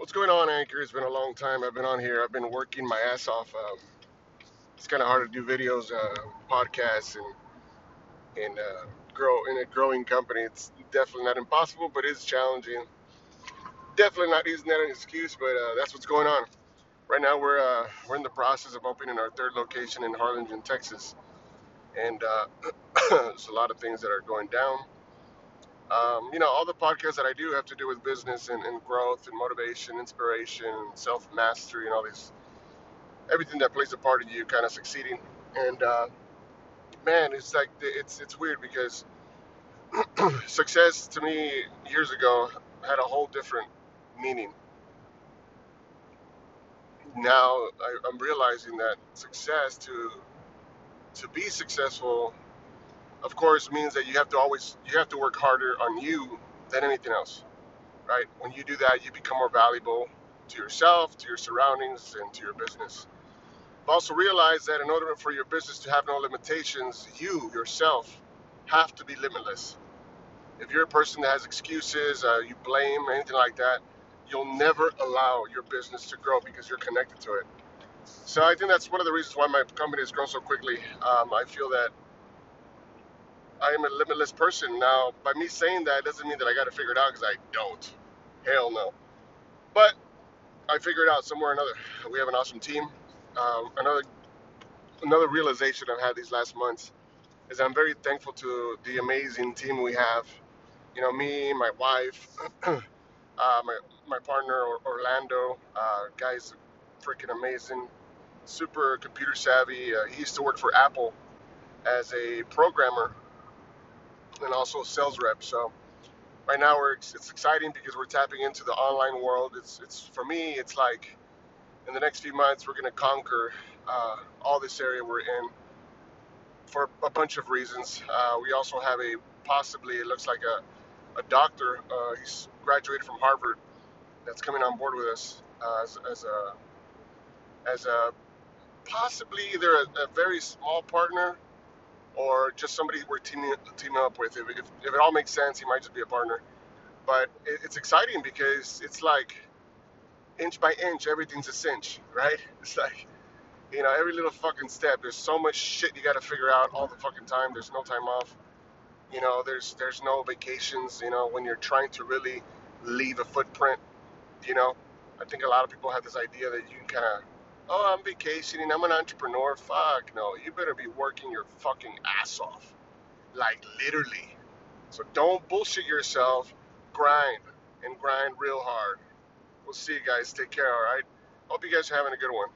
What's going on, Anchor? It's been a long time. I've been on here. I've been working my ass off. Um, it's kind of hard to do videos, uh, podcasts, and and uh, grow in a growing company. It's definitely not impossible, but it's challenging. Definitely not using that an excuse, but uh, that's what's going on. Right now, we're uh, we're in the process of opening our third location in Harlingen, Texas, and uh, there's a lot of things that are going down. Um, you know, all the podcasts that I do have to do with business and, and growth and motivation, inspiration, self mastery, and all these everything that plays a part in you kind of succeeding. And uh, man, it's like it's it's weird because success to me years ago had a whole different meaning. Now I, I'm realizing that success to to be successful, of course, means that you have to always you have to work harder on you than anything else, right? When you do that, you become more valuable to yourself, to your surroundings, and to your business. But also realize that in order for your business to have no limitations, you yourself have to be limitless. If you're a person that has excuses, uh, you blame, anything like that, you'll never allow your business to grow because you're connected to it. So I think that's one of the reasons why my company has grown so quickly. Um, I feel that I am a limitless person. Now, by me saying that doesn't mean that I got to figure it out because I don't. Hell no. But I figure it out somewhere or another. We have an awesome team. Um, another another realization I've had these last months is I'm very thankful to the amazing team we have. You know, me, my wife, uh, my my partner Orlando, uh, guy's freaking amazing, super computer savvy. Uh, he used to work for Apple as a programmer and also sales rep. So right now we're it's exciting because we're tapping into the online world. It's it's for me it's like in the next few months we're going to conquer uh, all this area we're in for a bunch of reasons. Uh, we also have a possibly it looks like a, a doctor. Uh, he's graduated from Harvard that's coming on board with us uh, as, as a as a possibly either a, a very small partner or just somebody we're teaming teaming up with. If, if, if it all makes sense, he might just be a partner. But it, it's exciting because it's like inch by inch, everything's a cinch, right? It's like you know every little fucking step. There's so much shit you got to figure out all the fucking time. There's no time off. You know, there's there's no vacations. You know, when you're trying to really leave a footprint. You know, I think a lot of people have this idea that you can kind of oh, I'm vacationing, I'm an entrepreneur. Fuck, no, you better be working your fucking ass off. Like, literally. So don't bullshit yourself. Grind and grind real hard. We'll see you guys. Take care, all right? Hope you guys are having a good one.